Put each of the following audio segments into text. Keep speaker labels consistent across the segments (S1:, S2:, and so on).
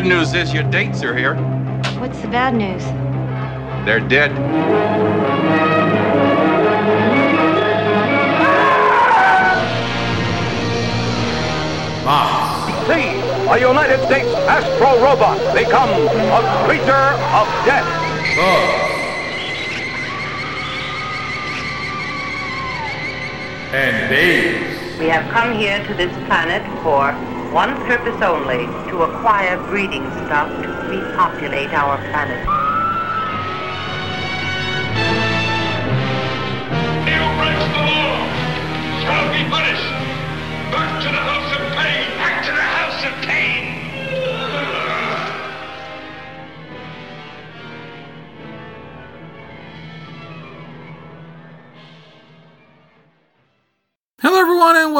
S1: Good news is your dates are here.
S2: What's the bad news?
S1: They're dead.
S3: See, a United States Astro Robot become a creature of death.
S4: We have come here to this planet for one purpose only, to acquire breeding stock to repopulate our planet.
S5: Who breaks the law shall be punished.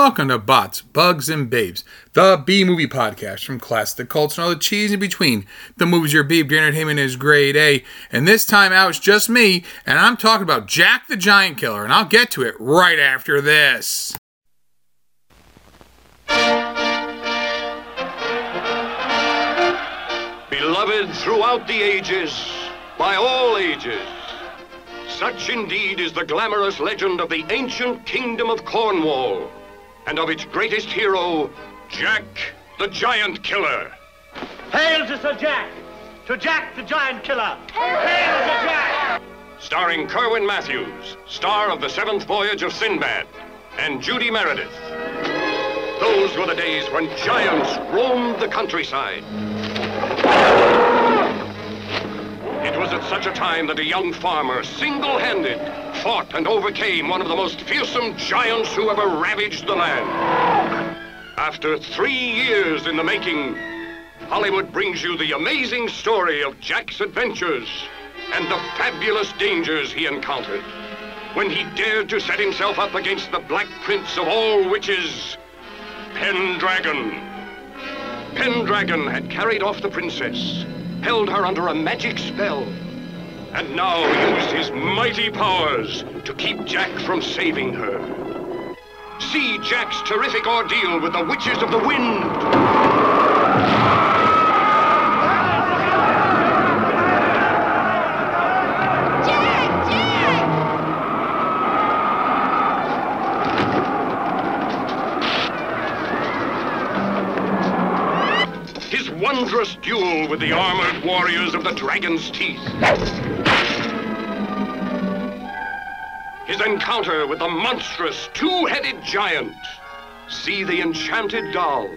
S6: Welcome to Bots, Bugs, and Babes, the B movie podcast from classic cults and all the cheese in between. The movies your beep, your entertainment is grade A, and this time out it's just me, and I'm talking about Jack the Giant Killer, and I'll get to it right after this.
S7: Beloved throughout the ages, by all ages. Such indeed is the glamorous legend of the ancient kingdom of Cornwall, and of its greatest hero, Jack the Giant Killer.
S3: Hail to Sir Jack! To Jack the Giant Killer! Hail to Jack!
S7: Starring Kerwin Matthews, star of the seventh voyage of Sinbad, and Judy Meredith. Those were the days when giants roamed the countryside. It was at such a time that a young farmer, single-handed, fought and overcame one of the most fearsome giants who ever ravaged the land. After three years in the making, Hollywood brings you the amazing story of Jack's adventures and the fabulous dangers he encountered when he dared to set himself up against the Black Prince of all witches, Pendragon. Pendragon had carried off the princess, held her under a magic spell, and now used his mighty powers to keep Jack from saving her. See Jack's terrific ordeal with the Witches of the Wind. His wondrous duel with the armored warriors of the Dragon's Teeth. Encounter with the monstrous two-headed giant. See the enchanted doll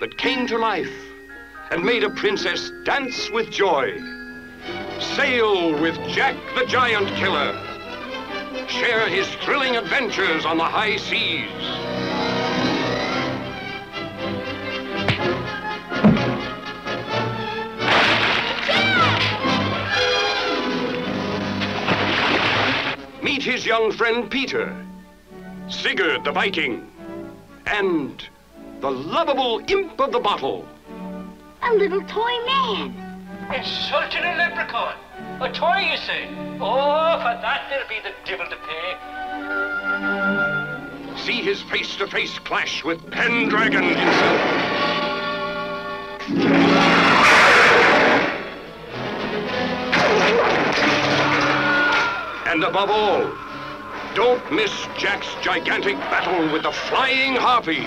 S7: that came to life and made a princess dance with joy. Sail with Jack the Giant Killer. Share his thrilling adventures on the high seas. Meet his young friend Peter, Sigurd the Viking, and the lovable imp of the bottle.
S2: A little toy man.
S8: Insulting a leprechaun. A toy, you say? Oh, for that there'll be the devil to pay.
S7: See his face-to-face clash with Pendragon himself. And above all, don't miss Jack's gigantic battle with the Flying Harpy.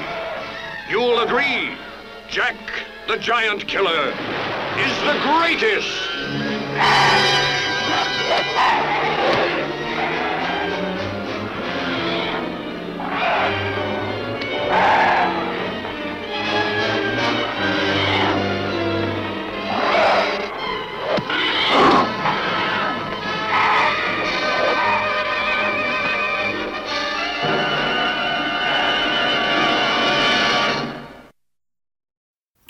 S7: You'll agree, Jack the Giant Killer is the greatest.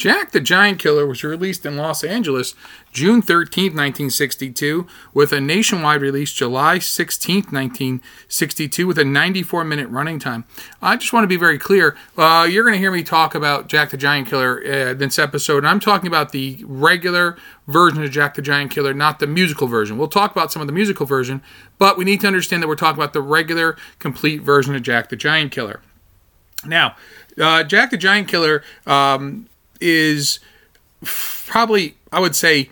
S6: Jack the Giant Killer was released in Los Angeles June 13, 1962, with a nationwide release July 16, 1962, with a 94 minute running time. I just want to be very clear. Uh, you're going to hear me talk about Jack the Giant Killer uh, this episode, and I'm talking about the regular version of Jack the Giant Killer, not the musical version. We'll talk about some of the musical version, but we need to understand that we're talking about the regular, complete version of Jack the Giant Killer. Now, uh, Jack the Giant Killer um, is probably, I would say,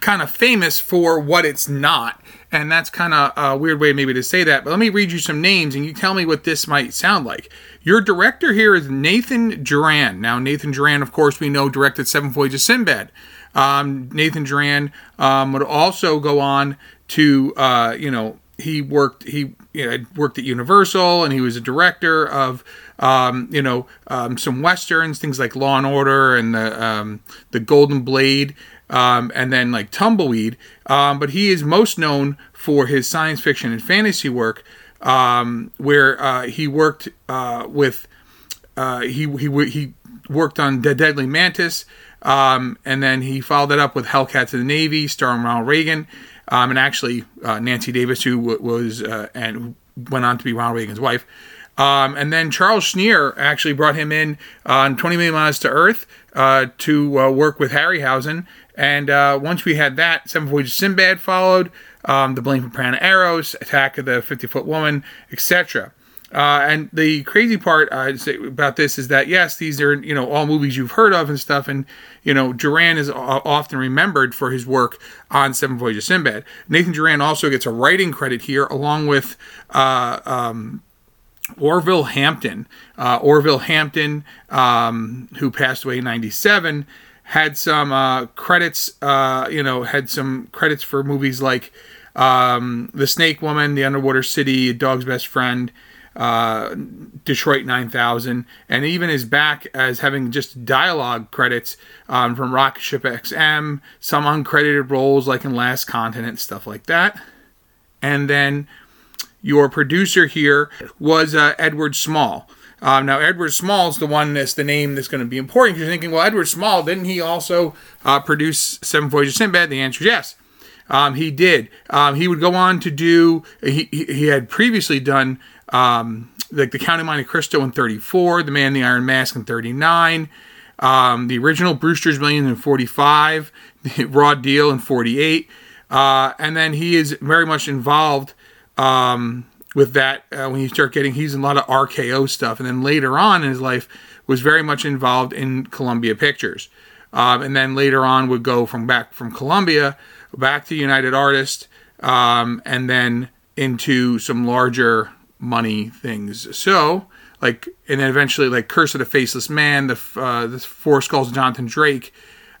S6: kind of famous for what it's not. And that's kind of a weird way, maybe, to say that. But let me read you some names and you tell me what this might sound like. Your director here is Nathan Juran. Now, Nathan Juran, of course, we know directed Seven Voyages of Sinbad. Um, Nathan Juran um, would also go on to, uh, you know, he worked he you know, worked at Universal and he was a director of um, you know um, some westerns, things like Law and Order and the um, the Golden Blade um, and then like Tumbleweed. Um, but he is most known for his science fiction and fantasy work, um, where uh, he worked uh, with uh, he he he worked on The Deadly Mantis, and then he followed that up with Hellcats of the Navy, starring Ronald Reagan, and actually uh, Nancy Davis, who was uh, and went on to be Ronald Reagan's wife. Um, and then Charles Schneer actually brought him in on 20 Million Miles to Earth uh, to uh, work with Harryhausen. And uh, once we had that, Seven Voyages of Sinbad followed, um, The Brain from Planet Arous, Attack of the 50 Foot Woman, etc. Uh, and the crazy part uh, about this is that yes, these are you know all movies you've heard of and stuff, and you know Juran is often remembered for his work on Seven Voyages of Sinbad. Nathan Juran also gets a writing credit here, along with uh, um, Orville Hampton. Uh, Orville Hampton, um, who passed away in '97, had some uh, credits. Uh, you know, had some credits for movies like um, The Snake Woman, The Underwater City, Dog's Best Friend. Uh, Detroit 9000, and even is back as having just dialogue credits um, from Rocket Ship XM, some uncredited roles like in Lost Continent, stuff like that. And then your producer here was uh, Edward Small. Um, now, Edward Small is the one that's the name that's going to be important. You're thinking, well, Edward Small, didn't he also uh, produce Seven Voyages of Sinbad? The answer is yes. Um, he did. Um, he would go on to do, he, he had previously done um, like The Count of Monte Cristo in 34, The Man in the Iron Mask in 39, um, the original Brewster's Millions in 45, the Raw Deal in 48. Uh, and then he is very much involved um, with that uh, when you start getting he's in a lot of RKO stuff, and then later on in his life was very much involved in Columbia Pictures, um, and then later on would go from back from Columbia back to United Artists, um, and then into some larger money things. So like, and then eventually like Curse of the Faceless Man, the uh, the Four Skulls of Jonathan Drake,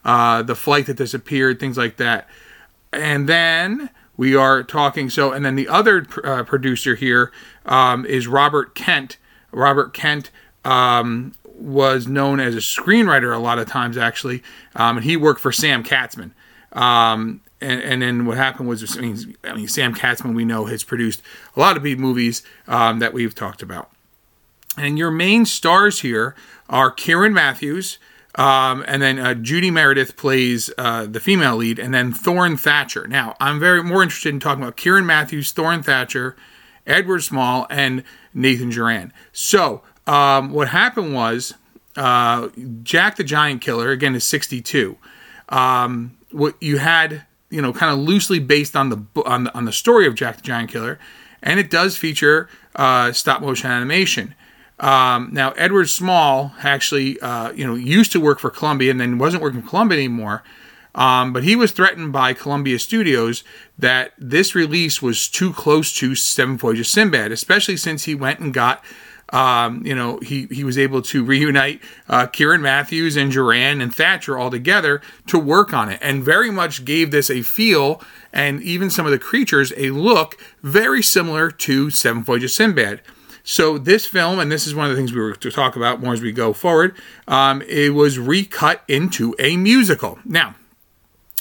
S6: uh, the Flight that Disappeared, things like that, and then we are talking. So and then the other uh, producer here um, is robert kent. Robert kent um, was known as a screenwriter a lot of times actually. Um, and he worked for sam katzman. Um, and, and, then what happened was I mean, I mean, sam katzman we know has produced a lot of big movies um, that we've talked about. And your main stars here are kieran matthews um, and then uh, Judy Meredith plays uh, the female lead, and then Thorne Thatcher. Now, I'm very more interested in talking about Kieran Matthews, Thorne Thatcher, Edward Small, and Nathan Juran. So, um, what happened was uh, Jack the Giant Killer again is 62. Um, what you had, you know, kind of loosely based on the on the, on the story of Jack the Giant Killer, and it does feature uh, stop motion animation. Um, now, Edward Small actually, uh, you know, used to work for Columbia and then wasn't working for Columbia anymore. Um, but he was threatened by Columbia Studios that this release was too close to Seven Voyages Sinbad, especially since he went and got, um, you know, he, he was able to reunite uh, Kieran Matthews and Juran and Thatcher all together to work on it, and very much gave this a feel and even some of the creatures a look very similar to Seven Voyages Sinbad. So this film, and this is one of the things we were to talk about more as we go forward, um, it was recut into a musical. Now,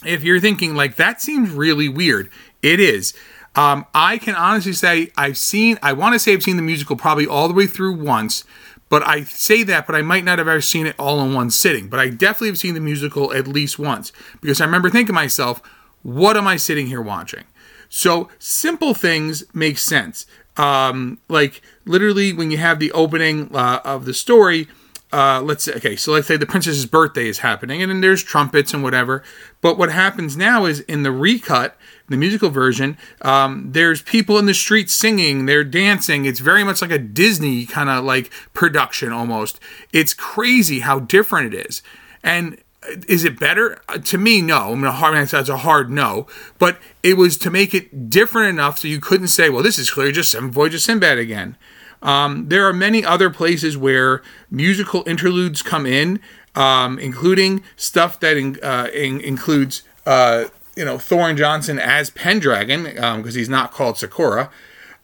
S6: if you're thinking like that seems really weird, it is. Um, I can honestly say I've seen. I want to say I've seen the musical probably all the way through once, But I say that, but I might not have ever seen it all in one sitting. But I definitely have seen the musical at least once because I remember thinking to myself, what am I sitting here watching? So simple things make sense. Um, like literally, when you have the opening uh, of the story, uh, let's say, okay, so let's say the princess's birthday is happening, and then there's trumpets and whatever. But what happens now is in the recut, the musical version, um, there's people in the street singing, they're dancing. It's very much like a Disney kind of like production almost. It's crazy how different it is. And is it better? Uh, to me, no. I mean, a hard that's a hard no. But it was to make it different enough so you couldn't say, well, this is clearly just Seven Voyages Sinbad again. Um, there are many other places where musical interludes come in, um, including stuff that in, uh, in, includes, uh, you know, Thorne Johnson as Pendragon, because um, he's not called Sokurah.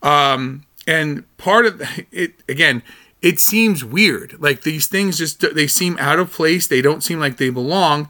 S6: Um, and part of it, again, it seems weird. Like these things just they seem out of place. They don't seem like they belong.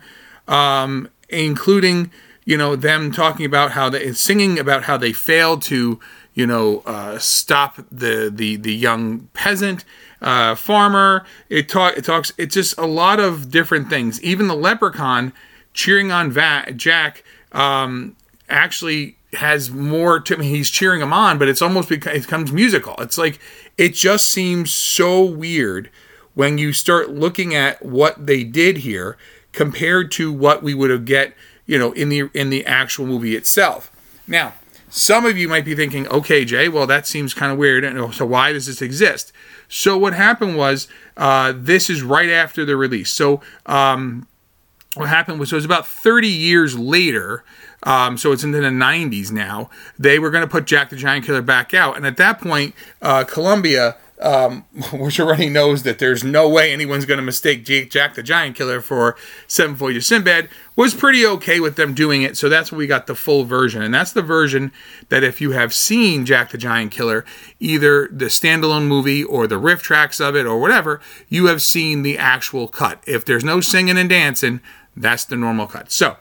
S6: Um, including you know them talking about how they singing about how they failed to you know uh, stop the the the young peasant uh, farmer. It talk it talks. It's just a lot of different things. Even the leprechaun cheering on Va- Jack um, actually has more to me. He's cheering him on, but it's almost beca- it becomes musical. It's like it just seems so weird when you start looking at what they did here compared to what we would have get, you know, in the in the actual movie itself. Now, some of you might be thinking, okay, Jay, well, that seems kind of weird. So why does this exist? So what happened was uh, this is right after the release. So um, what happened was it was about 30 years later um, so it's into the 90s now. They were going to put Jack the Giant Killer back out, and at that point, uh, Columbia, um, which already knows that there's no way anyone's going to mistake Jack the Giant Killer for Seven Voyages Sinbad, was pretty okay with them doing it. So that's why we got the full version, and that's the version that if you have seen Jack the Giant Killer, either the standalone movie or the RiffTrax of it or whatever, you have seen the actual cut. If there's no singing and dancing, that's the normal cut. So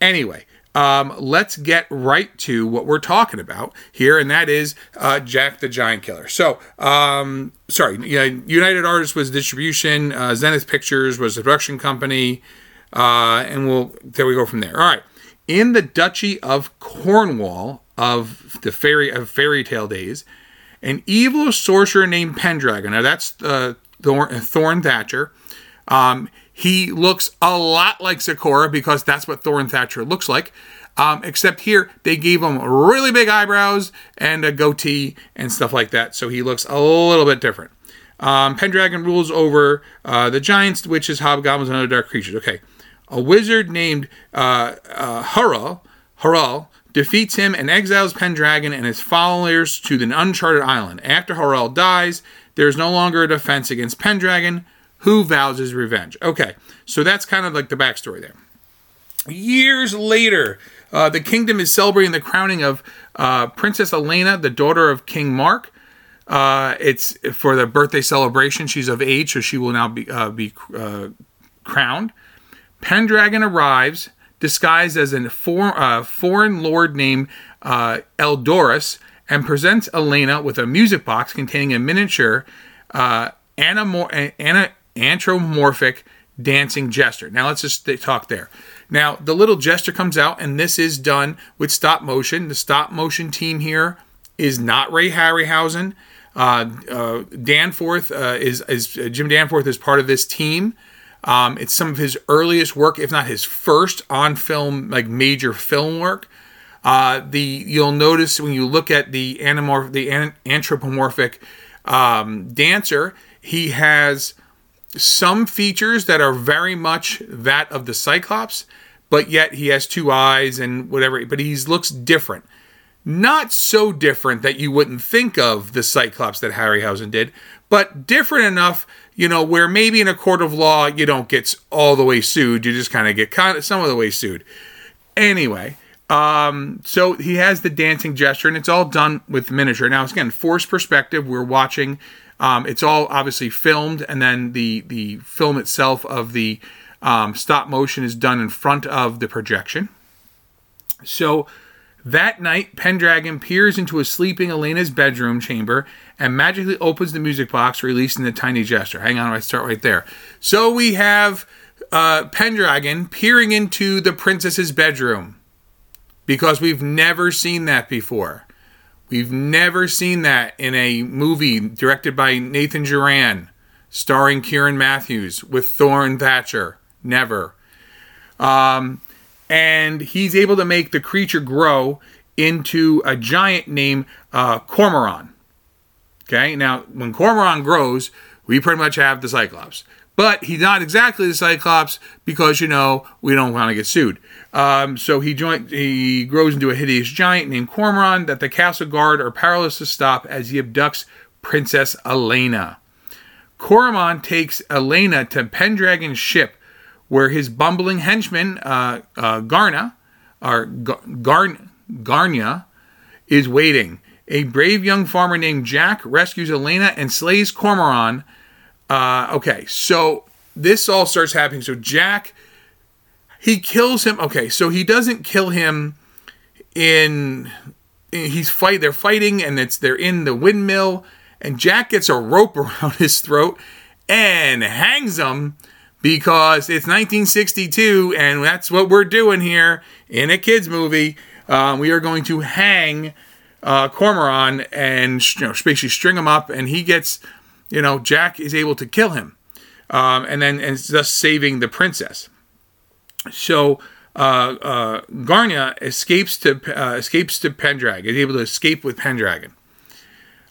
S6: anyway um, let's get right to what we're talking about here, and that is uh, Jack the Giant Killer. So, um, sorry, United Artists was distribution, uh, Zenith Pictures was the production company, uh, and we'll there we go from there. All right, in the Duchy of Cornwall of the fairy of fairy tale days, an evil sorcerer named Pendragon. Now that's uh, Thorne, Thorne Thatcher. Um, he looks a lot like Sokurah because that's what Thorin Thatcher looks like. Um, except here, they gave him really big eyebrows and a goatee and stuff like that, so he looks a little bit different. Um, Pendragon rules over uh, the giants, witches, hobgoblins, and other dark creatures. Okay, a wizard named uh, uh, defeats him and exiles Pendragon and his followers to an uncharted island. After Harral dies, there is no longer a defense against Pendragon, who vows his revenge. Okay, so that's kind of like the backstory there. Years later, uh, the kingdom is celebrating the crowning of uh, Princess Elena, the daughter of King Mark. Uh, it's for the birthday celebration. She's of age, so she will now be uh, be uh, crowned. Pendragon arrives disguised as a for, uh, foreign lord named Eldorus and presents Elena with a music box containing a miniature Anamor- Anna, anthropomorphic dancing jester. Now let's just talk there. Now the little jester comes out, and this is done with stop motion. The stop motion team here is not Ray Harryhausen. Uh, uh, Danforth uh, is, is uh, Jim Danforth is part of this team. Um, it's some of his earliest work, if not his first on film, like major film work. Uh, the you'll notice when you look at the anamorph, the an- anthropomorphic um, dancer, he has some features that are very much that of the Cyclops, but yet he has two eyes and whatever, but he looks different. Not so different that you wouldn't think of the Cyclops that Harryhausen did, but different enough, you know, where maybe in a court of law you don't get all the way sued, you just kind of get kind of some of the way sued. Anyway, um, so he has the dancing gesture, and it's all done with miniature. Now, again, force perspective. We're watching um, it's all obviously filmed, and then the the film itself of the um, stop motion is done in front of the projection. So That night, Pendragon peers into a sleeping Elena's bedroom chamber and magically opens the music box, releasing the tiny gesture. Hang on, I start right there. So we have uh, Pendragon peering into the princess's bedroom because we've never seen that before. We've never seen that in a movie directed by Nathan Juran, starring Kieran Matthews with Thorne Thatcher. Never. Um, and he's able to make the creature grow into a giant named uh, Cormoran. Okay, now when Cormoran grows, we pretty much have the Cyclops. But he's not exactly the Cyclops because you know we don't want to get sued. Um, so he joint he grows into a hideous giant named Cormoran that the castle guard are powerless to stop as he abducts Princess Elena. Cormoran takes Elena to Pendragon's ship, where his bumbling henchman uh, uh, Garna or Garn Garnya is waiting. A brave young farmer named Jack rescues Elena and slays Cormoran. Uh, okay, so this all starts happening. So Jack, he kills him. Okay, so he doesn't kill him in. He's fight. They're fighting, and it's they're in the windmill, and Jack gets a rope around his throat and hangs him because it's 1962, and that's what we're doing here in a kids movie. Um, we are going to hang uh, Cormoran and you know, basically string him up, and he gets, you know, Jack is able to kill him, um, and then and thus saving the princess. So uh, uh, Garnia escapes to uh, escapes to Pendragon, is able to escape with Pendragon.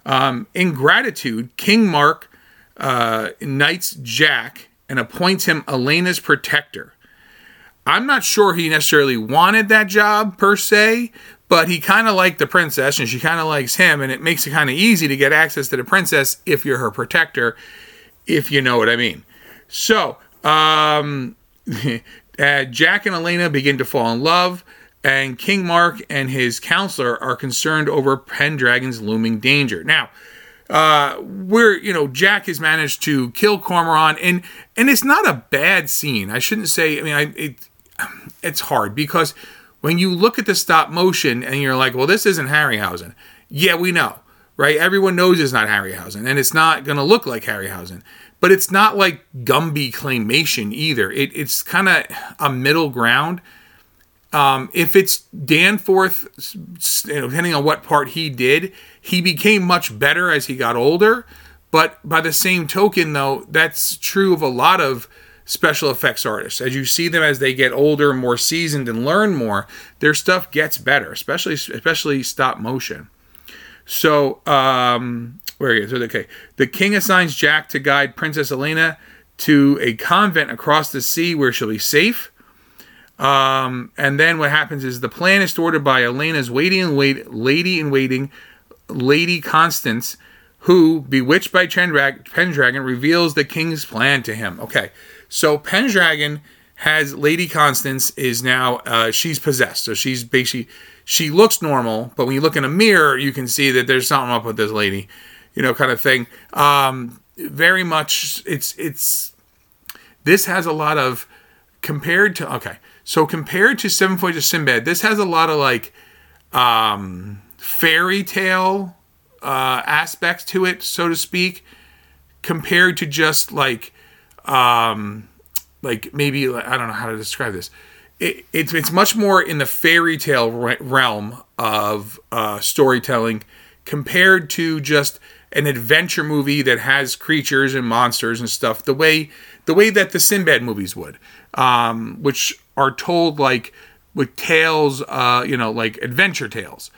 S6: Um, in gratitude, King Mark uh, knights Jack and appoints him Elena's protector. I'm not sure he necessarily wanted that job per se, but he kind of liked the princess and she kind of likes him, and it makes it kind of easy to get access to the princess if you're her protector, if you know what I mean. So, um, uh, Jack and Elena begin to fall in love, and King Mark and his counselor are concerned over Pendragon's looming danger. Now, uh, where you know Jack has managed to kill Cormoran, and and it's not a bad scene. I shouldn't say. I mean, I, it it's hard because when you look at the stop motion and you're like, well, this isn't Harryhausen. Yeah, we know, right? Everyone knows it's not Harryhausen, and it's not going to look like Harryhausen. But it's not like Gumby claymation either. It, it's kind of a middle ground. Um, if it's Danforth, depending on what part he did, he became much better as he got older. But by the same token, though, that's true of a lot of special effects artists. As you see them as they get older, more seasoned, and learn more, their stuff gets better, especially especially stop motion. So, um, where is it? Okay, the king assigns Jack to guide Princess Elena to a convent across the sea where she'll be safe. Um, and then what happens is the plan is thwarted by Elena's waiting and wait, lady in waiting, Lady Constance, who, bewitched by Pendragon, reveals the king's plan to him. Okay, so Pendragon has Lady Constance is now uh, she's possessed. So she's basically she looks normal, but when you look in a mirror, you can see that there's something up with this lady, you know, kind of thing. Um, very much, it's it's this has a lot of compared to okay, so compared to Seven Voyages of Sinbad, this has a lot of like um, fairy tale uh, aspects to it, so to speak, compared to just like um, like maybe I don't know how to describe this. It, it's it's much more in the fairy tale realm of uh, storytelling compared to just an adventure movie that has creatures and monsters and stuff. The way the way that the Sinbad movies would, um, which are told like with tales, uh, you know, like adventure tales.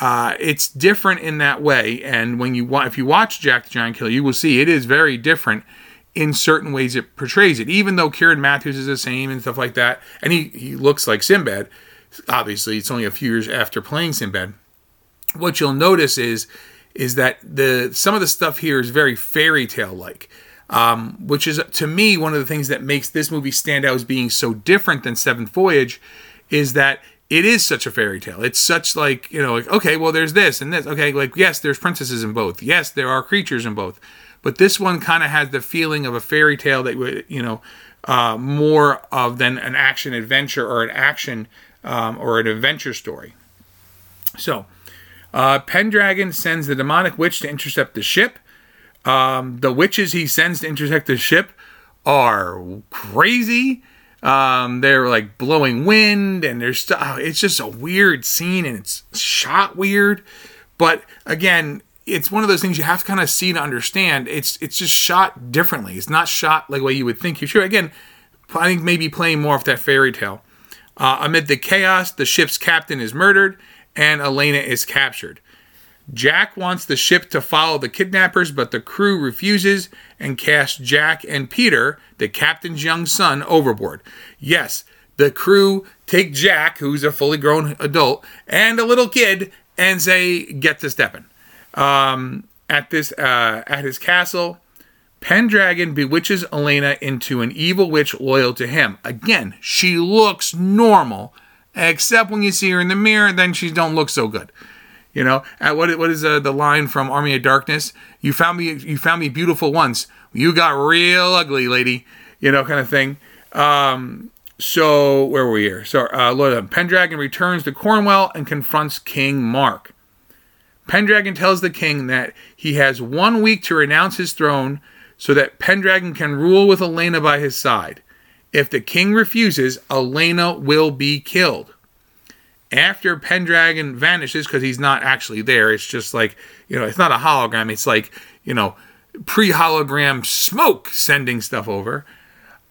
S6: Uh, it's different in that way, and when you want, if you watch Jack the Giant Killer, you will see it is very different in certain ways it portrays it, even though Kieran Matthews is the same and stuff like that, and he, he looks like Sinbad. Obviously, it's only a few years after playing Sinbad. What you'll notice is is that the some of the stuff here is very fairy tale like, um, which is to me one of the things that makes this movie stand out as being so different than Seventh Voyage, is that it is such a fairy tale. It's such like you know like okay, well there's this and this. Okay, like yes, there's princesses in both. Yes, there are creatures in both but this one kind of has the feeling of a fairy tale that would, you know, uh, more of than an action adventure or an action um, or an adventure story. So, uh, Pendragon sends the demonic witch to intercept the ship. Um, the witches he sends to intercept the ship are crazy. Um, they're like blowing wind, and there's stuff. It's just a weird scene, and it's shot weird. But again, it's one of those things you have to kind of see to understand. It's it's just shot differently. It's not shot like what you would think you should. Again, I think maybe playing more off that fairy tale. Uh, amid the chaos, the ship's captain is murdered, and Elena is captured. Jack wants the ship to follow the kidnappers, but the crew refuses and casts Jack and Peter, the captain's young son, overboard. Yes, the crew take Jack, who's a fully grown adult, and a little kid, and say, "Get to stepping." Um, at this, uh, at his castle, Pendragon bewitches Elena into an evil witch loyal to him. Again, she looks normal, except when you see her in the mirror, then she don't look so good. You know, at what what is uh, the line from Army of Darkness? You found me, you found me beautiful once. You got real ugly, lady. You know, kind of thing. Um, so where were we here? So uh, Lord Pendragon returns to Cornwall and confronts King Mark. Pendragon tells the king that he has one week to renounce his throne so that Pendragon can rule with Elena by his side. If the king refuses, Elena will be killed. After Pendragon vanishes, because he's not actually there, it's just like, you know, it's not a hologram, it's like, you know, pre hologram smoke sending stuff over.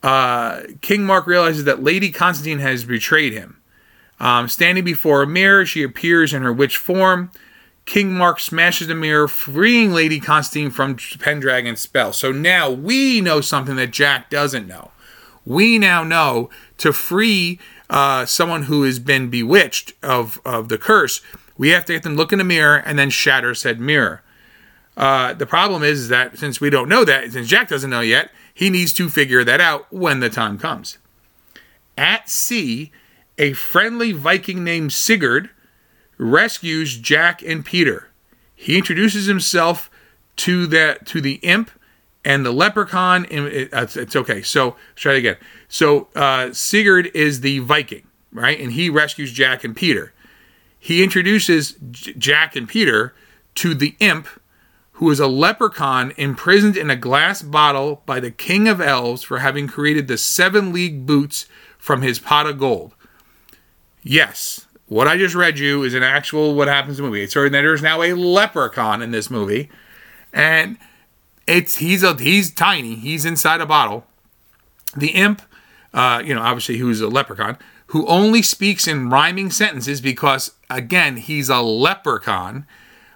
S6: Uh, king Mark realizes that Lady Constantine has betrayed him. Um, standing before a mirror, she appears in her witch form. King Mark smashes the mirror, freeing Lady Constantine from Pendragon's spell. So now we know something that Jack doesn't know. We now know to free uh, someone who has been bewitched of, of the curse, we have to get them look in the mirror and then shatter said mirror. Uh, the problem is that since we don't know that, since Jack doesn't know yet, he needs to figure that out when the time comes. At sea, a friendly Viking named Sigurd rescues Jack and Peter. He introduces himself to the to the imp and the leprechaun. And it, it's, it's okay. So let's try it again. So uh, Sigurd is the Viking, right? And he rescues Jack and Peter. He introduces J- Jack and Peter to the imp, who is a leprechaun imprisoned in a glass bottle by the king of elves for having created the seven league boots from his pot of gold. Yes, what I just read you is an actual what happens in the movie. So there's now a leprechaun in this movie, and it's he's a he's tiny. He's inside a bottle. The imp, uh, you know, obviously who's a leprechaun, who only speaks in rhyming sentences because again he's a leprechaun.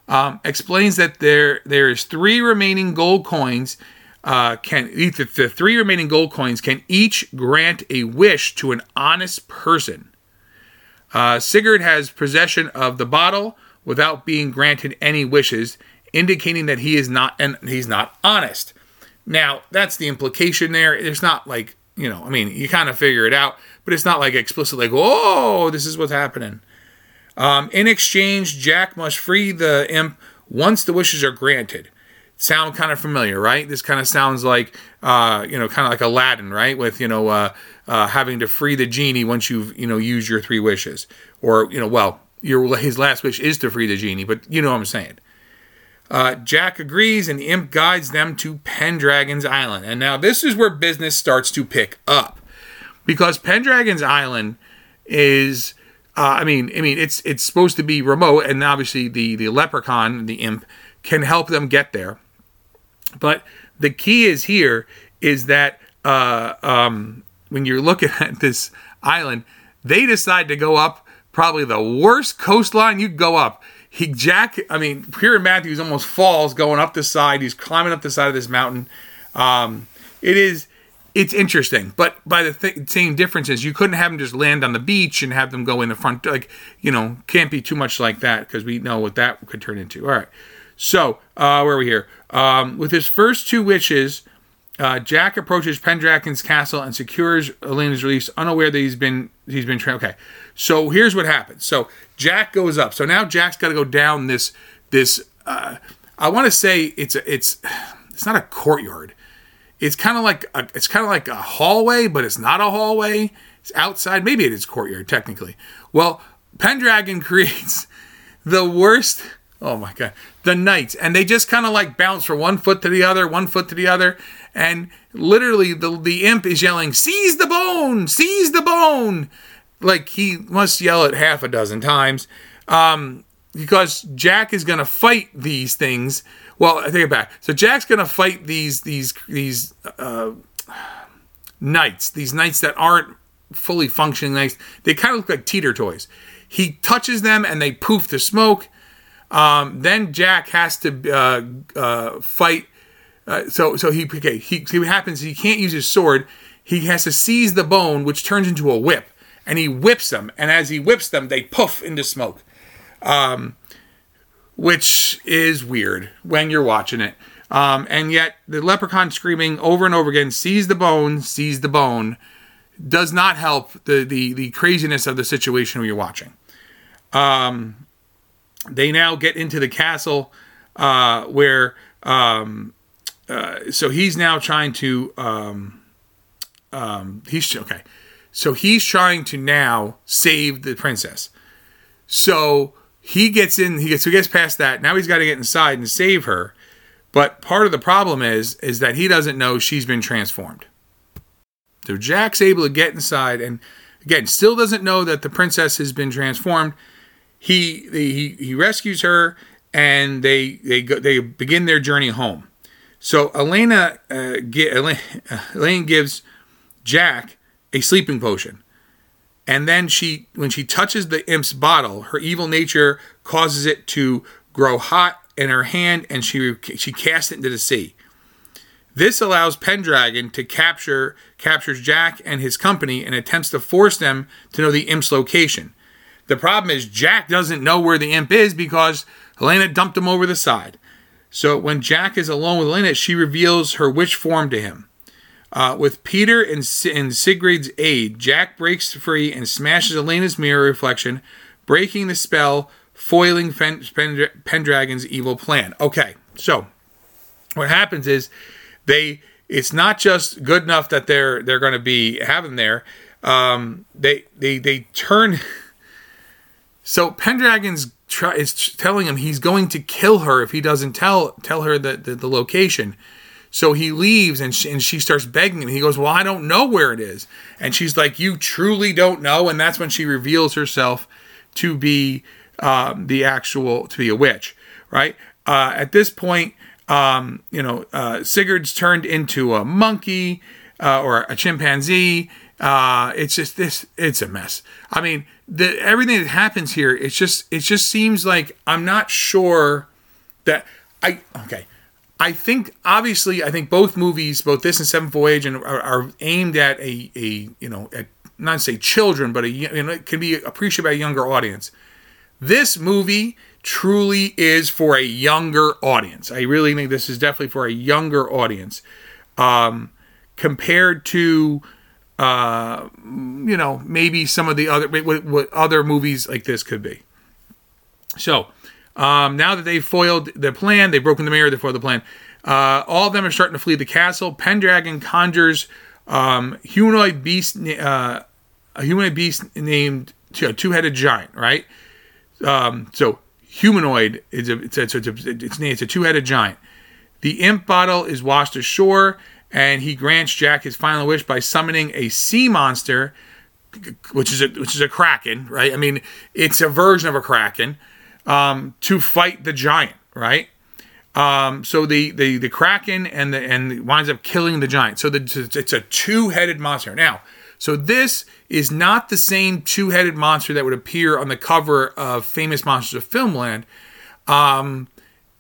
S6: Um, explains that there there is three remaining gold coins. Uh, can the three remaining gold coins can each grant a wish to an honest person. Uh, Sigurd has possession of the bottle without being granted any wishes, indicating that he is not and he's not honest. Now, that's the implication there. It's not like, you know, I mean, you kind of figure it out, but it's not like explicitly like, oh, this is what's happening. Um, in exchange, Jack must free the imp once the wishes are granted. Sound kind of familiar, right? This kind of sounds like, uh, you know, kind of like Aladdin, right? With you know, uh, uh, having to free the genie once you've you know used your three wishes, or you know, well, your his last wish is to free the genie, but you know what I'm saying. Uh, Jack agrees, and the imp guides them to Pendragon's Island. And now this is where business starts to pick up, because Pendragon's Island is, uh, I mean, I mean, it's it's supposed to be remote, and obviously the the leprechaun, the imp, can help them get there. But the key is here is that uh, um, when you're looking at this island, they decide to go up probably the worst coastline you go up. He Jack, I mean, Peter Matthews almost falls going up the side. He's climbing up the side of this mountain. Um, it is, it's interesting, but by the th- same difference is you couldn't have them just land on the beach and have them go in the front. Like, you know, can't be too much like that because we know what that could turn into. All right. So, uh, where are we here? Um, with his first two wishes, uh, Jack approaches Pendragon's castle and secures Elena's release, unaware that he's been he's been trained. Okay, so here's what happens. So Jack goes up. So now Jack's got to go down this this. Uh, I want to say it's a, it's it's not a courtyard. It's kind of like a, it's kind of like a hallway, but it's not a hallway. It's outside. Maybe it is courtyard technically. Well, Pendragon creates the worst. Oh my god, the knights, and they just kind of like bounce from one foot to the other, one foot to the other, and literally the the imp is yelling, "Seize the bone! Seize the bone!" Like he must yell it half a dozen times, um, because Jack is gonna fight these things. Well, I take it back. So Jack's gonna fight these these these uh, knights, these knights that aren't fully functioning knights. They kind of look like teeter toys. He touches them and they poof the smoke. Um, then Jack has to uh, uh, fight. Uh, so so he okay. He what happens. He can't use his sword. He has to seize the bone, which turns into a whip, and he whips them. And as he whips them, they puff into smoke, um, which is weird when you're watching it. Um, and yet the leprechaun screaming over and over again, "Seize the bone! Seize the bone!" does not help the the the craziness of the situation you're watching. Um, they now get into the castle uh, where um, uh, so he's now trying to um, um, he's okay. So he's trying to now save the princess. So he gets in he gets he gets past that. Now he's got to get inside and save her. But part of the problem is is that he doesn't know she's been transformed. So jack's able to get inside and again still doesn't know that the princess has been transformed he he he rescues her and they they go, they begin their journey home. So Elena uh, get, Elaine, Elaine gives Jack a sleeping potion. And then she when she touches the imp's bottle, her evil nature causes it to grow hot in her hand and she she casts it into the sea. This allows Pendragon to capture captures Jack and his company and attempts to force them to know the imp's location. The problem is Jack doesn't know where the imp is because Helena dumped him over the side. So when Jack is alone with Helena, she reveals her witch form to him. Uh, with Peter and, and Sigurd's aid, Jack breaks free and smashes Elena's mirror reflection, breaking the spell, foiling Pen- Pendragon's evil plan. Okay, so what happens is they it's not just good enough that they're they're going to be having there. Um, they they they turn So Pendragon's try, is telling him he's going to kill her if he doesn't tell tell her the, the, the location. So he leaves and she, and she starts begging him. He goes, Well, I don't know where it is. And she's like, You truly don't know? And that's when she reveals herself to be um, the actual, to be a witch, right? Uh, at this point, um, you know, uh, Sigurd's turned into a monkey uh, or a chimpanzee. Uh, it's just this, it's a mess. I mean, the everything that happens here, it's just it just seems like I'm not sure that I okay. I think obviously I think both movies, both this and Seven Voyage, and are, are aimed at a a you know at, not say children, but a you know it can be appreciated by a younger audience. This movie truly is for a younger audience. I really think this is definitely for a younger audience, um, compared to uh, you know, maybe some of the other what, what other movies like this could be. So um, now that they've foiled the plan, they've broken the mirror, they foiled the plan. Uh, all of them are starting to flee the castle. Pendragon conjures um, humanoid beast, uh, a humanoid beast named a two-headed giant, right? Um, so humanoid is a it's a, it's a, it's, it's a two-headed giant. The imp bottle is washed ashore and he grants Jack his final wish by summoning a sea monster, which is a which is a kraken, right? I mean, it's a version of a kraken um, to fight the giant, right? Um, so the, the the kraken and the and winds up killing the giant. So the, it's a two headed monster. Now, so this is not the same two headed monster that would appear on the cover of Famous Monsters of Filmland. Um,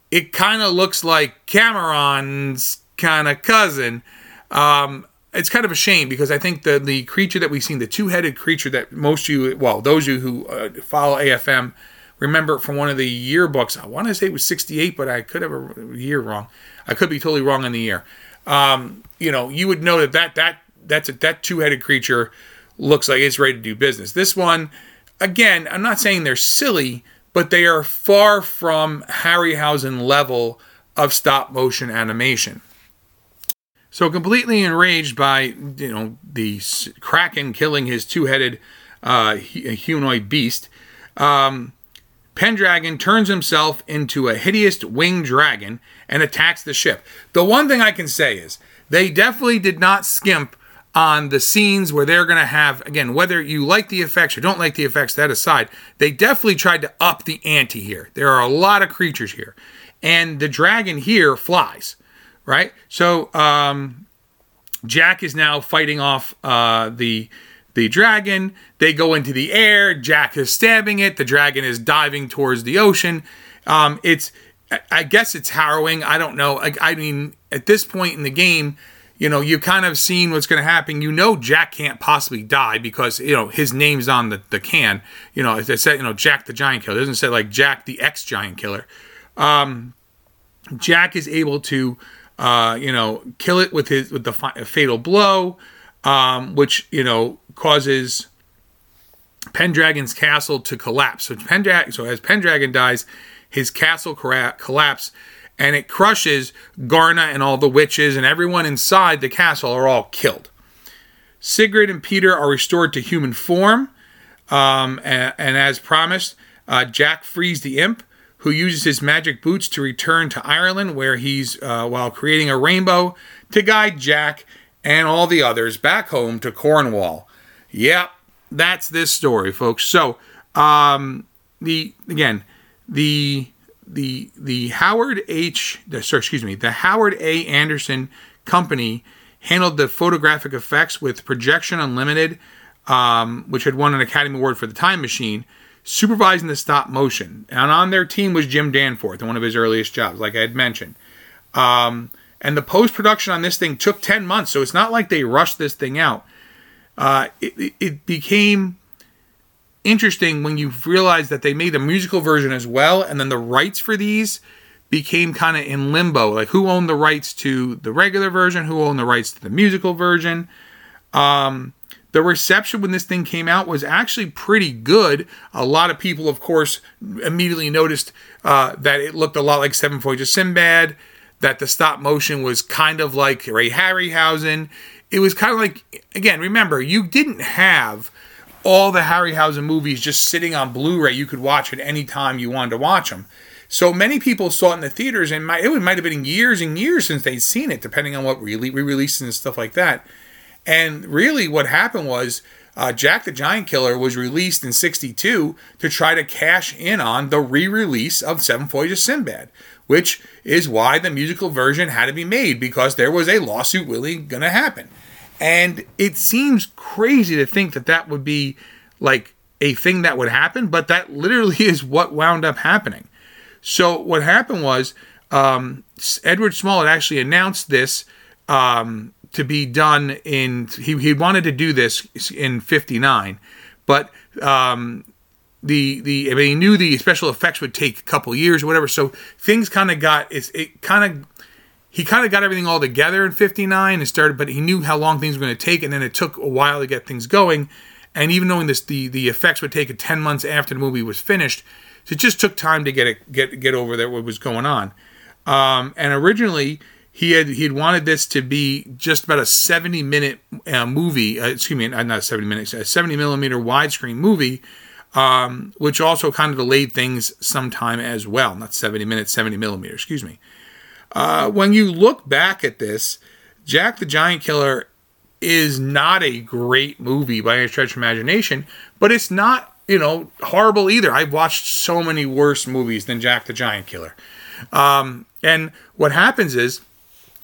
S6: it kind of looks like Cormoran's kind of cousin. Um, it's kind of a shame because I think the the creature that we've seen, the two headed creature that most of you, well, those of you who uh, follow AFM remember from one of the yearbooks. I want to say it was 68, but I could have a year wrong. I could be totally wrong in the year. Um, you know, you would know that that that that's a, that two headed creature looks like it's ready to do business. This one, again, I'm not saying they're silly, but they are far from Harryhausen level of stop motion animation. So completely enraged by you know the kraken killing his two-headed uh, humanoid beast, um, Pendragon turns himself into a hideous winged dragon and attacks the ship. The one thing I can say is they definitely did not skimp on the scenes where they're going to have, again, whether you like the effects or don't like the effects, that aside, they definitely tried to up the ante here. There are a lot of creatures here. And the dragon here flies, right? So um, Jack is now fighting off uh, the the dragon. They go into the air. Jack is stabbing it. The dragon is diving towards the ocean. Um, it's, I guess it's harrowing. I don't know. I, I mean, at this point in the game, you know, you've kind of seen what's going to happen. You know, Jack can't possibly die because, you know, his name's on the, the can. You know, it said, you know, Jack the Giant Killer. It doesn't say like Jack the ex Giant Killer. Um, Jack is able to, uh, you know, kill it with his, with the fi- fatal blow, um, which, you know, causes Pendragon's castle to collapse. So Pendragon, so as Pendragon dies, his castle collapse, and it crushes Garna and all the witches, and everyone inside the castle are all killed. Sigurd and Peter are restored to human form, um, and, and, as promised, uh, Jack frees the imp, who uses his magic boots to return to Ireland, where he's uh, while creating a rainbow to guide Jack and all the others back home to Cornwall. Yep, that's this story, folks. So, um, the again, the the the Howard H. The, sorry, excuse me, the Howard A. Anderson Company handled the photographic effects with Projects Unlimited, um, which had won an Academy Award for The Time Machine, supervising the stop motion. And on their team was Jim Danforth, one of his earliest jobs, like I had mentioned. Um, and the post production on this thing took 10 months, so it's not like they rushed this thing out uh, it, it became interesting when you realized that they made a musical version as well, and then the rights for these became kind of in limbo. Like who owned the rights to the regular version, who owned the rights to the musical version. Um, the reception when this thing came out was actually pretty good. A lot of people, of course, immediately noticed uh, that it looked a lot like Seven Voyages Sinbad, that the stop motion was kind of like Ray Harryhausen it was kind of like again, remember, you didn't have all the Harryhausen movies just sitting on Blu-ray. You could watch at any time you wanted to watch them. So many people saw it in the theaters, and it might have been years and years since they'd seen it, depending on what re-releases and stuff like that. And really, what happened was uh, Jack the Giant Killer was released in '62 to try to cash in on the re-release of Seven Voyages Sinbad, which is why the musical version had to be made because there was a lawsuit really going to happen. And it seems crazy to think that that would be like a thing that would happen, but that literally is what wound up happening. So what happened was um, Edward Small had actually announced this um, to be done in. He, he wanted to do this in '59, but um, the the I mean, he knew the special effects would take a couple years or whatever. So things kind of got it, it kind of he kind of got everything all together in 59 and started but he knew how long things were going to take and then it took a while to get things going and even knowing this the the effects would take 10 months after the movie was finished so it just took time to get it get get over there what was going on um, and originally he had he had wanted this to be just about a 70 minute uh, movie uh, excuse me not 70 minutes a 70 millimeter widescreen movie um, which also kind of delayed things sometime as well not 70 minutes 70 millimeter excuse me uh, when you look back at this, Jack the Giant Killer is not a great movie by any stretch of imagination, but it's not, you know, horrible either. I've watched so many worse movies than Jack the Giant Killer. Um, and what happens is,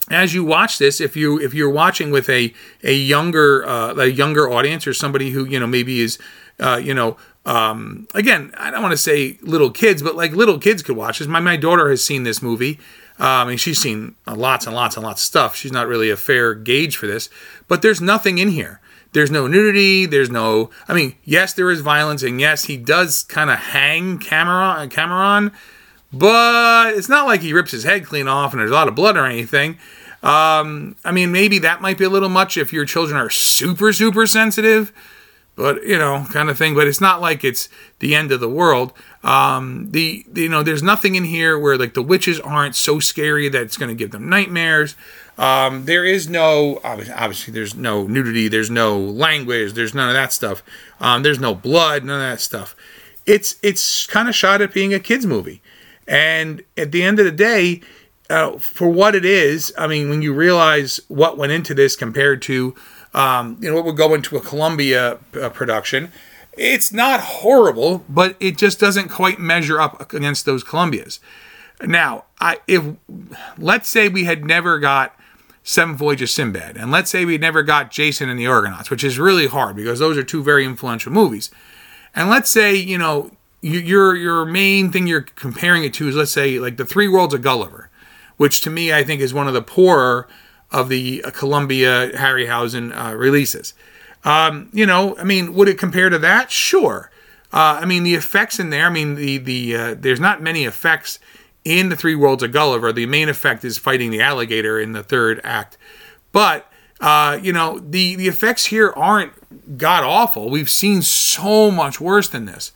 S6: as you watch this, if you if you're watching with a a younger uh, a younger audience or somebody who you know maybe is uh, you know um, again I don't want to say little kids, but like little kids could watch this. My my daughter has seen this movie. I mean, she's seen lots and lots and lots of stuff. She's not really a fair gauge for this, but there's nothing in here. There's no nudity. There's no. I mean, yes, there is violence, and yes, he does kind of hang Cormoran, Cormoran, but it's not like he rips his head clean off and there's a lot of blood or anything. Um, I mean, maybe that might be a little much if your children are super, super sensitive but you know, kind of thing. But it's not like it's the end of the world. Um, the, the you know, there's nothing in here where like the witches aren't so scary that it's going to give them nightmares. Um, there is no obviously, obviously, there's no nudity, there's no language, there's none of that stuff. Um, there's no blood, none of that stuff. it's it's kind of shot at being a kids movie, and at the end of the day, uh, for what it is, I mean, when you realize what went into this compared to um, you know what would go into a Columbia uh, production, it's not horrible, but it just doesn't quite measure up against those Columbias. Now, I if let's say we had never got Seven Voyages Sinbad, and let's say we never got Jason and the Argonauts, which is really hard because those are two very influential movies. And let's say you know your your main thing you're comparing it to is let's say like the Three Worlds of Gulliver, which to me I think is one of the poorer of the uh, Columbia Harryhausen uh, releases. Um, you know, I mean, would it compare to that? Sure. Uh, I mean, the effects in there. I mean, the the uh, there's not many effects in the Three Worlds of Gulliver. The main effect is fighting the alligator in the third act, but uh, you know, the the effects here aren't god awful. We've seen so much worse than this.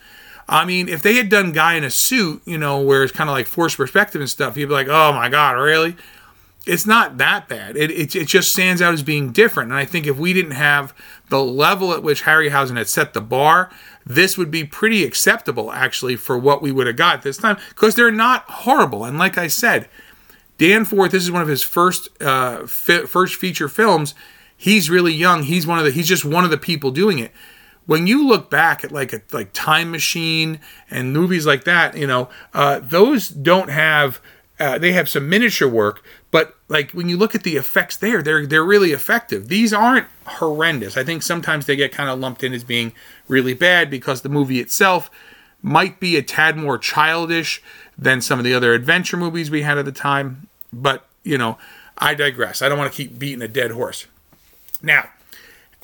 S6: I mean, if they had done guy in a suit, you know, where it's kind of like forced perspective and stuff, you'd be like, oh my god, really? It's not that bad. It, it, it just stands out as being different. And I think if we didn't have the level at which Harryhausen had set the bar, this would be pretty acceptable actually for what we would have got this time because they're not horrible. And like I said, Danforth, this is one of his first uh, fi- first feature films. He's really young. He's one of the. He's just one of the people doing it. When you look back at like a like Time Machine and movies like that, you know, uh, those don't have. Uh, they have some miniature work, but like when you look at the effects there, they're they're really effective. These aren't horrendous. I think sometimes they get kind of lumped in as being really bad because the movie itself might be a tad more childish than some of the other adventure movies we had at the time. But, you know, I digress. I don't want to keep beating a dead horse. Now,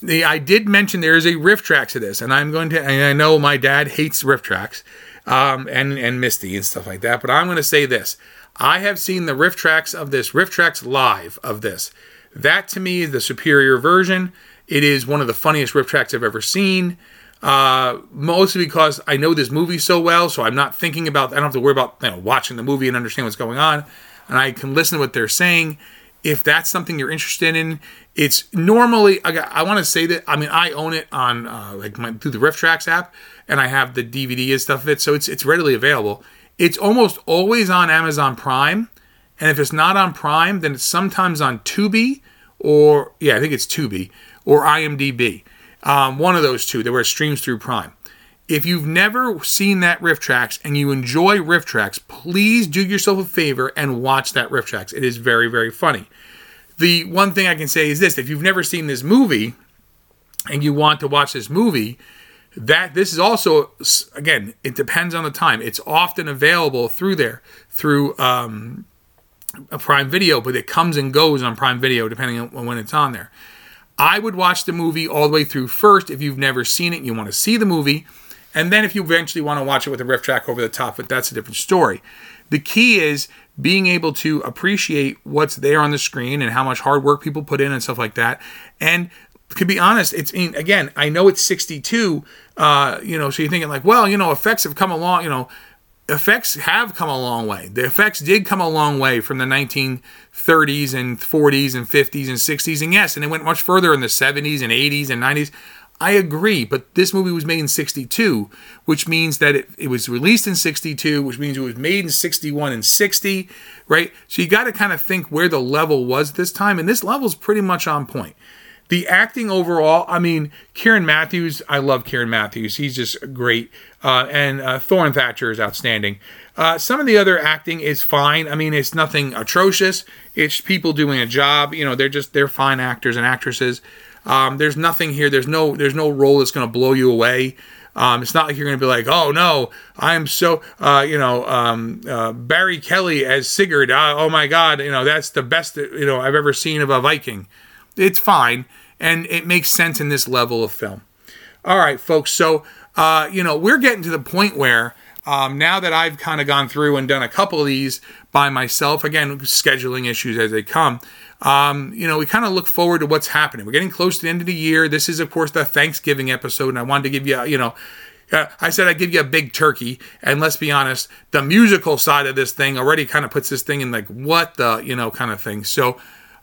S6: the, I did mention there is a RiffTrax to this, and I'm going to, and I know my dad hates RiffTrax um, and, and Misty and stuff like that, but I'm going to say this. I have seen the RiffTrax of this, RiffTrax live of this. That to me is the superior version. It is one of the funniest RiffTrax I've ever seen. Uh, mostly because I know this movie so well, so I'm not thinking about. I don't have to worry about you know, watching the movie and understand what's going on, and I can listen to what they're saying. If that's something you're interested in, it's normally I, I want to say that I mean I own it on uh, like my, through the RiffTrax app, and I have the DVD and stuff of it, so it's it's readily available. It's almost always on Amazon Prime, and if it's not on Prime, then it's sometimes on Tubi or yeah, I think it's Tubi or IMDb. Um, one of those two. There were streams through Prime. If you've never seen that RiffTrax and you enjoy RiffTrax, please do yourself a favor and watch that RiffTrax. It is very, very funny. The one thing I can say is this: if you've never seen this movie and you want to watch this movie, that this is also again, it depends on the time. It's often available through there through um, a Prime Video, but it comes and goes on Prime Video depending on when it's on there. I would watch the movie all the way through first if you've never seen it, and you want to see the movie, and then if you eventually want to watch it with a riff track over the top, but that's a different story. The key is being able to appreciate what's there on the screen and how much hard work people put in and stuff like that. And to be honest, it's again, I know it's 62, uh, you know, so you're thinking like, well, you know, effects have come along, you know, effects have come a long way. The effects did come a long way from the 1930s and 40s and 50s and 60s, and yes, and it went much further in the 70s and 80s and 90s. I agree, but this movie was made in 62, which means that it, it was released in 62, which means it was made in 61 and 60, right? So you got to kind of think where the level was this time, and this level is pretty much on point. The acting overall, I mean, Kerwin Mathews, I love Kerwin Mathews. He's just great. Uh, and uh, Torin Thatcher is outstanding. Uh, some of the other acting is fine. I mean, it's nothing atrocious. It's people doing a job. You know, they're just they're fine actors and actresses. Um, there's nothing here. There's no there's no role that's going to blow you away. Um, it's not like you're going to be like, oh no, I'm so uh, you know um, uh, Barry Kelly as Sigurd. Uh, oh my God, you know that's the best you know I've ever seen of a Viking. It's fine and it makes sense in this level of film. All right, folks. So uh, you know, we're getting to the point where um, now that I've kind of gone through and done a couple of these by myself, again, scheduling issues as they come, um, you know, we kind of look forward to what's happening. We're getting close to the end of the year. This is, of course, the Thanksgiving episode, and I wanted to give you, you know, uh, I said I'd give you a big turkey, and let's be honest, the musical side of this thing already kind of puts this thing in like what the, you know, kind of thing. So,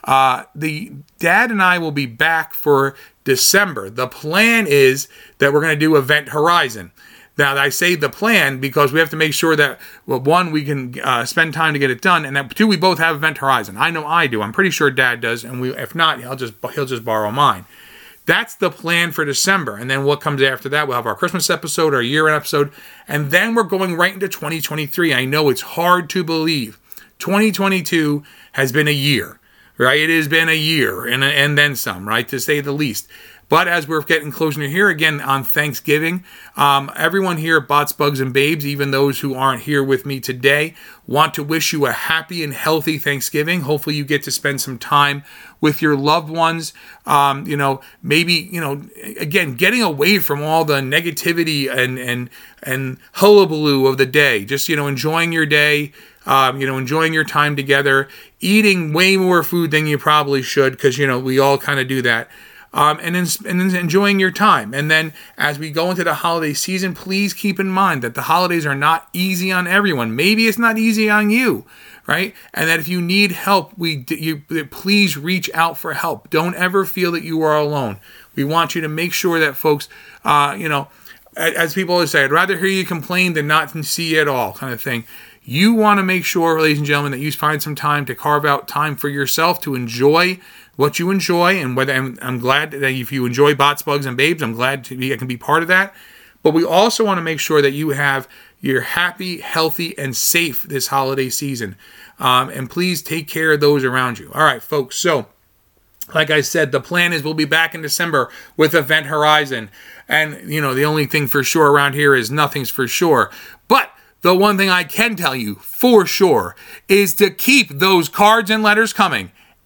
S6: uh, the dad and I will be back for December. The plan is that we're going to do Event Horizon. Now, I say the plan because we have to make sure that, well, one, we can uh, spend time to get it done, and that two, we both have Event Horizon. I know I do. I'm pretty sure Dad does, and we, if not, he'll just he'll just borrow mine. That's the plan for December. And then what comes after that? We'll have our Christmas episode, our year end episode, and then we're going right into 2023. I know it's hard to believe. 2022 has been a year, right? It has been a year and, and then some, right? To say the least. But as we're getting closer here again on Thanksgiving, um, everyone here at Bots, Bugs, and Babes, even those who aren't here with me today, want to wish you a happy and healthy Thanksgiving. Hopefully, you get to spend some time with your loved ones. Um, you know, maybe you know, again, getting away from all the negativity and and and hullabaloo of the day. Just you know, enjoying your day. Um, you know, enjoying your time together, eating way more food than you probably should, because you know we all kind of do that um, and, then, and enjoying your time. And then as we go into the holiday season, please keep in mind that the holidays are not easy on everyone. Maybe it's not easy on you, right? And that if you need help, we you please reach out for help. Don't ever feel that you are alone. We want you to make sure that folks, uh, you know, as people always say, I'd rather hear you complain than not see you at all, kind of thing. You want to make sure, ladies and gentlemen, that you find some time to carve out time for yourself to enjoy what you enjoy and whether I'm, I'm glad that if you enjoy bots, bugs, and babes, I'm glad to be, I can be part of that. But we also want to make sure that you have you're happy, healthy, and safe this holiday season. Um, and please take care of those around you. All right, folks. So, like I said, the plan is we'll be back in December with Event Horizon. And, you know, the only thing for sure around here is nothing's for sure. But the one thing I can tell you for sure is to keep those cards and letters coming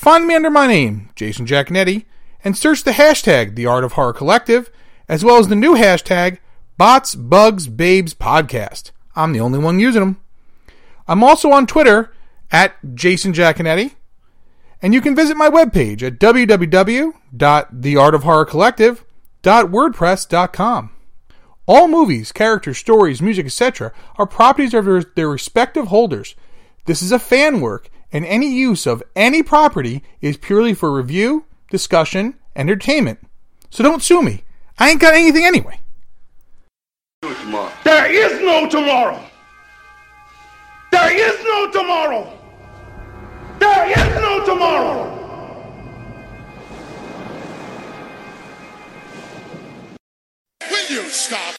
S6: find me under my name, Jason Giaconetti, and search the hashtag The Art of Horror Collective, as well as the new hashtag Bots, Bugs, Babes Podcast. I'm the only one using them. I'm also on Twitter at Jason Giaconetti, and you can visit my webpage at www.theartofhorrorcollective.wordpress.com. All movies, characters, stories, music, etc. are properties of their, their respective holders. This is a fan work, and any use of any property is purely for review, discussion, entertainment. So don't sue me. I ain't got anything anyway.
S5: There is no tomorrow. There is no tomorrow. There is no tomorrow.
S9: Will you stop?